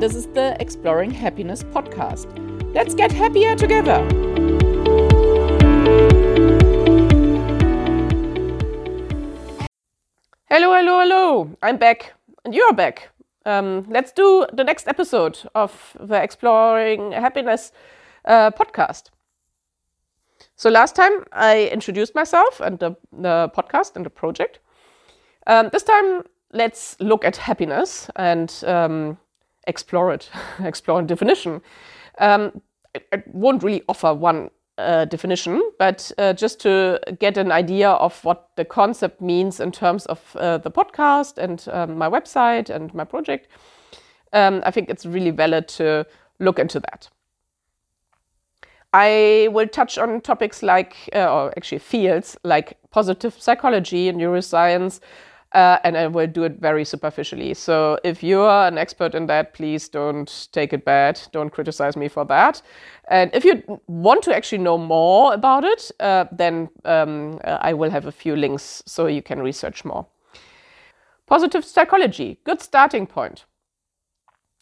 this is the Exploring Happiness podcast. Let's get happier together. Hello, hello, hello. I'm back, and you're back. Um, let's do the next episode of the Exploring Happiness uh, podcast. So, last time I introduced myself and the, the podcast and the project. Um, this time let's look at happiness and um, explore it, explore a definition. Um, I, won't really offer one uh, definition, but uh, just to get an idea of what the concept means in terms of uh, the podcast and um, my website and my project, um, I think it's really valid to look into that. I will touch on topics like, uh, or actually fields like positive psychology and neuroscience, uh, and I will do it very superficially. So if you are an expert in that, please don't take it bad. Don't criticize me for that. And if you want to actually know more about it, uh, then um, uh, I will have a few links so you can research more. Positive psychology, good starting point.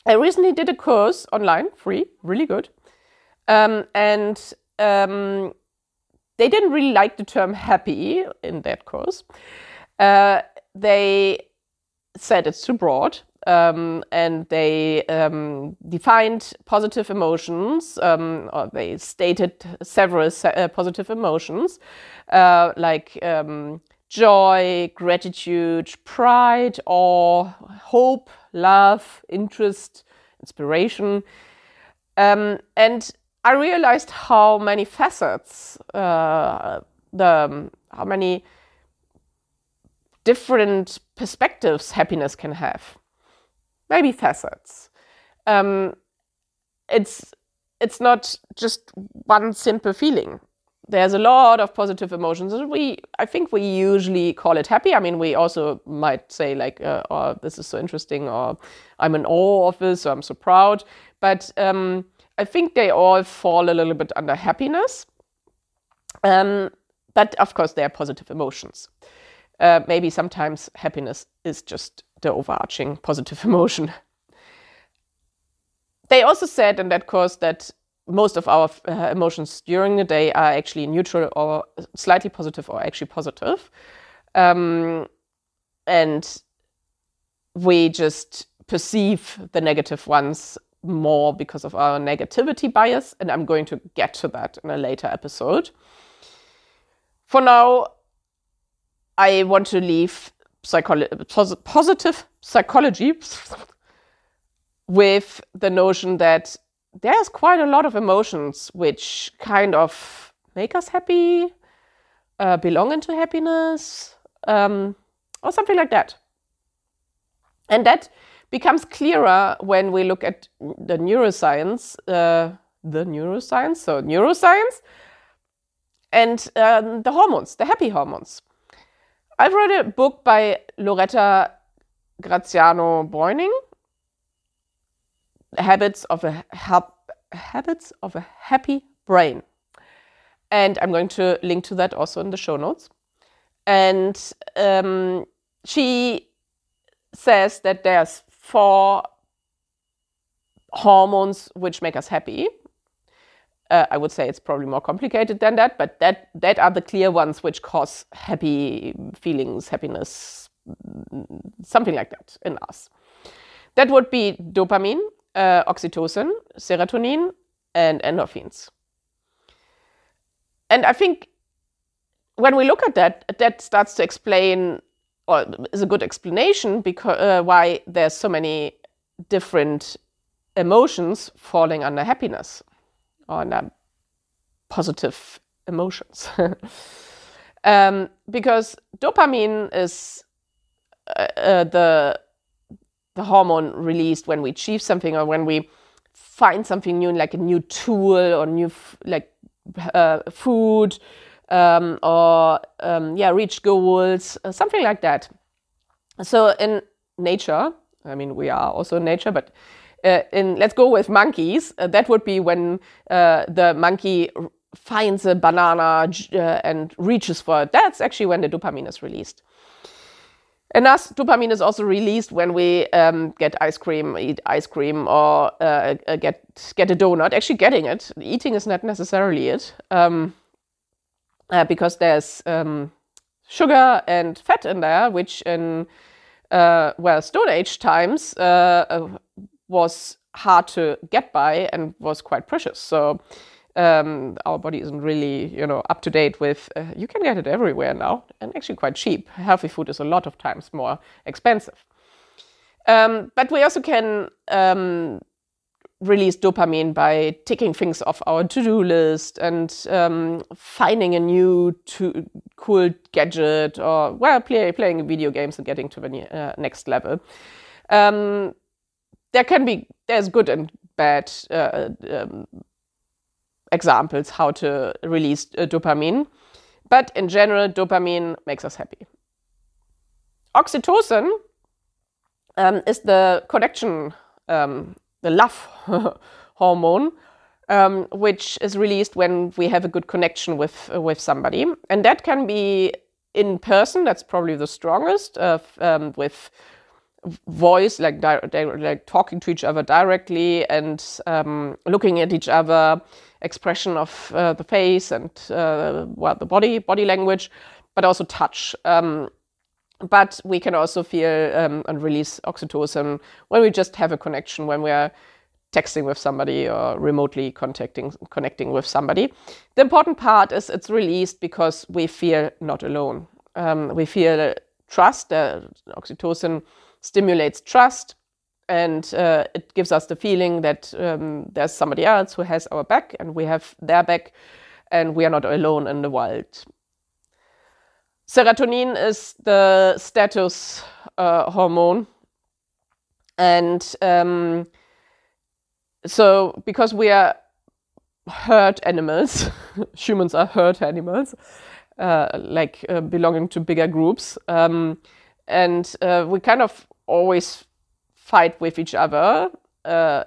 I recently did a course online, free, really good. Um, and um, they didn't really like the term happy in that course. Uh, they said it's too broad. Um, and they um, defined positive emotions, um, or they stated several uh, positive emotions uh, like um, joy, gratitude, pride, awe, hope, love, interest, inspiration. Um, and I realized how many facets, uh, the how many different perspectives happiness can have. Maybe facets. Um, it's it's not just one simple feeling. There's a lot of positive emotions. and We, I think, we usually call it happy. I mean, we also might say like, uh, "Oh, this is so interesting," or "I'm in awe of this," or "I'm so proud." But um, I think they all fall a little bit under happiness. Um, but of course, they are positive emotions uh, maybe sometimes happiness is just the overarching positive emotion. They also said in that course that most of our uh, emotions during the day are actually neutral or slightly positive or actually positive. Um, and we just perceive the negative ones more because of our negativity bias. And I'm going to get to that in a later episode. For now, I want to leave psycholo- positive psychology with the notion that there's quite a lot of emotions which kind of make us happy, uh, belong into happiness, um, or something like that. And that becomes clearer when we look at the neuroscience, uh, the neuroscience, so neuroscience, and um, the hormones, the happy hormones. I've read a book by Loretta Graziano Breuning, Habits of a Habits of a Happy Brain. And I'm going to link to that also in the show notes. And um, she says that there's four hormones which make us happy. Uh, I would say it's probably more complicated than that, but that that are the clear ones which cause happy feelings, happiness, something like that in us. That would be dopamine, uh, oxytocin, serotonin, and endorphins. And I think when we look at that, that starts to explain, or is a good explanation because uh, why there's so many different emotions falling under happiness on um, positive emotions. um, because dopamine is uh, uh, the the hormone released when we achieve something or when we find something new, like a new tool or new like uh, food um, or um, yeah, reach goals, uh, something like that. So in nature, I mean, we are also in nature, but uh, in let's go with monkeys. Uh, that would be when uh, the monkey finds a banana uh, and reaches for it. That's actually when the dopamine is released. And thus, dopamine is also released when we um, get ice cream, eat ice cream, or uh, uh, get get a donut. Actually, getting it, eating is not necessarily it, um, uh, because there's um, sugar and fat in there, which in uh, well Stone Age times was hard to get by and was quite precious. So um, our body isn't really, you know, up to date with. Uh, you can get it everywhere now, and actually quite cheap. Healthy food is a lot of times more expensive. Um, but we also can um, release dopamine by ticking things off our to-do list and um, finding a new to- cool gadget, or well, play, playing video games and getting to the uh, next level. Um, there can be there's good and bad uh, um, examples how to release uh, dopamine. But in general, dopamine makes us happy. Oxytocin um, is the connection, um, the love hormone, um, which is released when we have a good connection with uh, with somebody, and that can be in person. That's probably the strongest. Uh, with voice, like like talking to each other directly and um, looking at each other, expression of uh, the face and uh, well the body body language, but also touch. Um, but we can also feel um, and release oxytocin when we just have a connection when we are texting with somebody or remotely contacting connecting with somebody. The important part is it's released because we feel not alone. Um, we feel trust. Uh, oxytocin stimulates trust and uh, it gives us the feeling that um, there's somebody else who has our back and we have their back and we are not alone in the wild. Serotonin is the status uh, hormone. And um, so, because we are herd animals, humans are herd animals, uh, like uh, belonging to bigger groups, um, and uh, we kind of always fight with each other uh,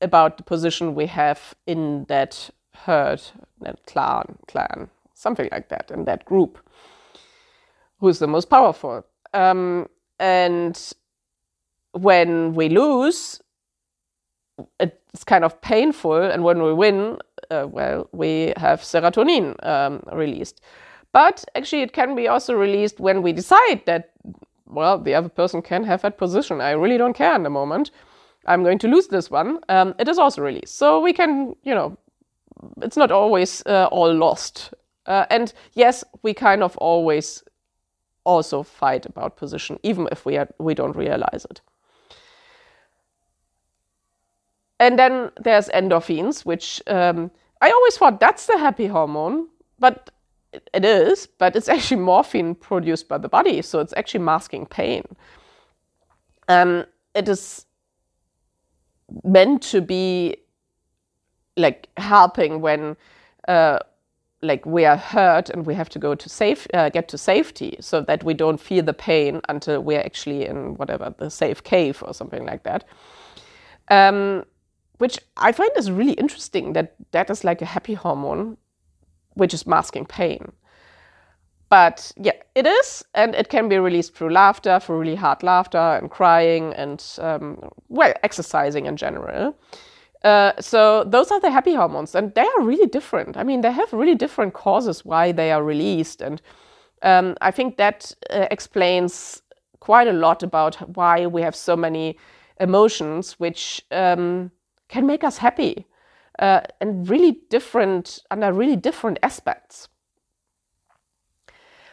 about the position we have in that herd, that clan, clan, something like that, in that group. Who's the most powerful? Um, and when we lose, it's kind of painful, and when we win, uh, well, we have serotonin um, released. But actually, it can be also released when we decide that well, the other person can have that position. I really don't care in the moment. I'm going to lose this one. Um, it is also released. So we can, you know, it's not always uh, all lost. Uh, and yes, we kind of always also fight about position, even if we, are, we don't realize it. And then there's endorphins, which um, I always thought that's the happy hormone, but it is, but it's actually morphine produced by the body, so it's actually masking pain. Um, it is meant to be like helping when uh, like we are hurt and we have to go to safe uh, get to safety so that we don't feel the pain until we're actually in whatever the safe cave or something like that um, which i find is really interesting that that is like a happy hormone which is masking pain. But yeah, it is, and it can be released through laughter, through really hard laughter and crying and, um, well, exercising in general. Uh, so those are the happy hormones, and they are really different. I mean, they have really different causes why they are released, and um, I think that uh, explains quite a lot about why we have so many emotions which um, can make us happy uh, and really different under really different aspects.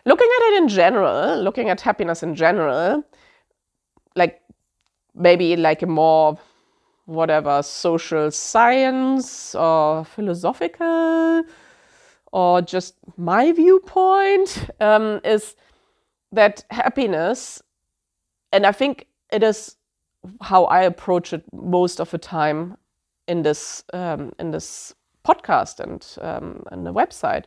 Looking at it in general, looking at happiness in general, like maybe like a more whatever social science or philosophical or just my viewpoint um, is that happiness, and I think it is how I approach it most of the time in this um, in this podcast and um, and the website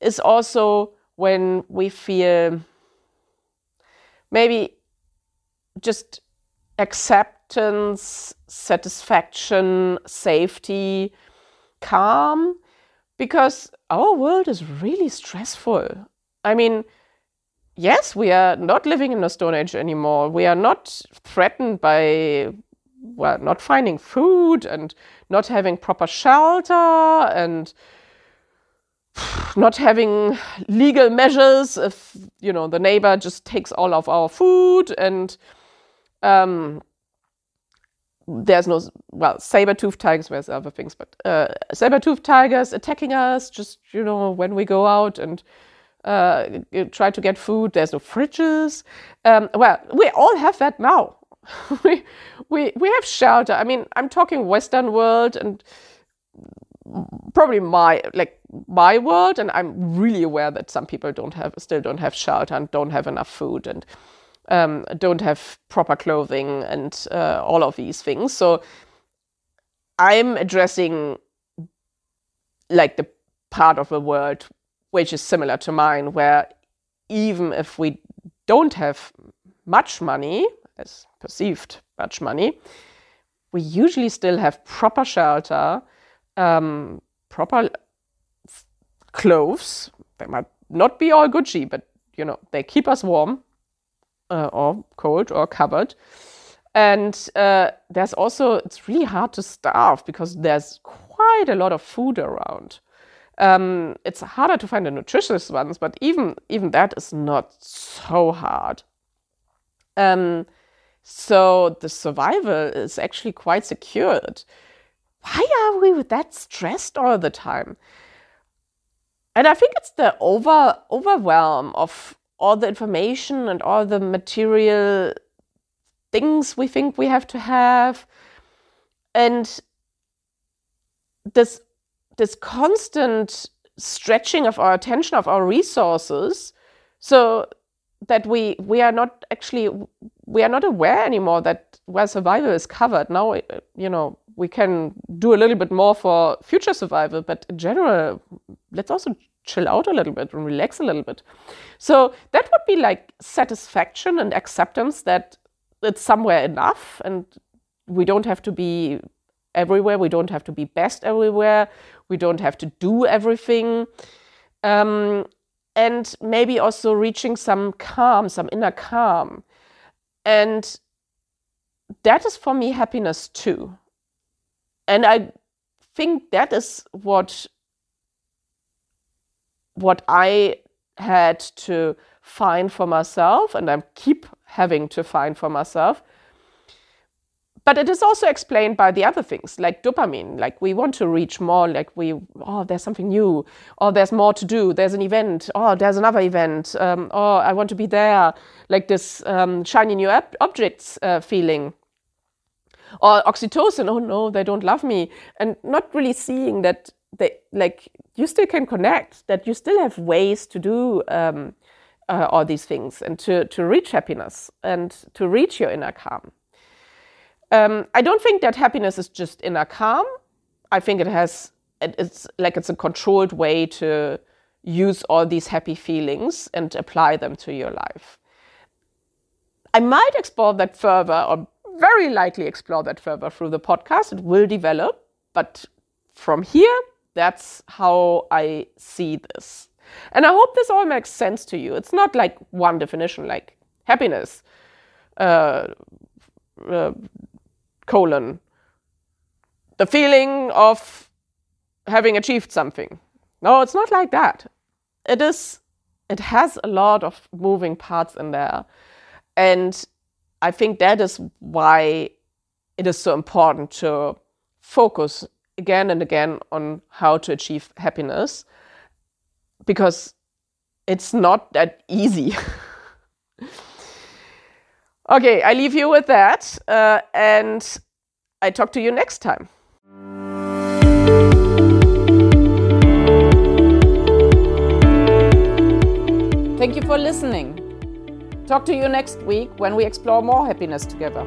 is also when we feel maybe just acceptance, satisfaction, safety, calm, because our world is really stressful. I mean, yes, we are not living in the Stone Age anymore. We are not threatened by, well, not finding food and not having proper shelter and not having legal measures if you know the neighbor just takes all of our food and um, there's no well saber-toothed tigers there's other things? But uh, saber-toothed tigers attacking us just you know when we go out and uh, try to get food there's no fridges. Um, well we all have that now we, we we have shelter. I mean i'm talking western world and probably my like my world and i'm really aware that some people don't have still don't have shelter and don't have enough food and um, don't have proper clothing and uh, all of these things. So i'm addressing like the part of the world which is similar to mine where even if we don't have much money as perceived much money we usually still have proper shelter um, proper clothes. They might not be all Gucci, but you know they keep us warm uh, or cold or covered. And uh, there's also it's really hard to starve because there's quite a lot of food around. Um, it's harder to find the nutritious ones, but even even that is not so hard. Um, so the survival is actually quite secured why are we that stressed all the time? And I think it's the over overwhelm of all the information and all the material things we think we have to have. And this this constant stretching of our attention of our resources so that we we are not actually we are not aware anymore that where survival is covered now you know we can do a little bit more for future survival, but in general, let's also chill out a little bit and relax a little bit. So that would be like satisfaction and acceptance that it's somewhere enough and we don't have to be everywhere, we don't have to be best everywhere, we don't have to do everything. Um, and maybe also reaching some calm, some inner calm. And that is for me happiness too and I think that is what what I had to find for myself, and I keep having to find for myself. But it is also explained by the other things, like dopamine. Like we want to reach more. Like we, oh, there's something new. Oh, there's more to do. There's an event. Oh, there's another event. Um, oh, I want to be there. Like this um, shiny new ob- objects uh, feeling or oxytocin oh no they don't love me and not really seeing that they like you still can connect that you still have ways to do um, uh, all these things and to, to reach happiness and to reach your inner calm um, i don't think that happiness is just inner calm i think it has it's like it's a controlled way to use all these happy feelings and apply them to your life i might explore that further or very likely explore that further through the podcast. It will develop, but from here, that's how I see this. And I hope this all makes sense to you. It's not like one definition, like happiness, uh, uh, colon, the feeling of having achieved something. No, it's not like that. It is. It has a lot of moving parts in there, and I think that is why it is so important to focus again and again on how to achieve happiness because it's not that easy. okay, I leave you with that uh, and I talk to you next time. Thank you for listening. Talk to you next week when we explore more happiness together.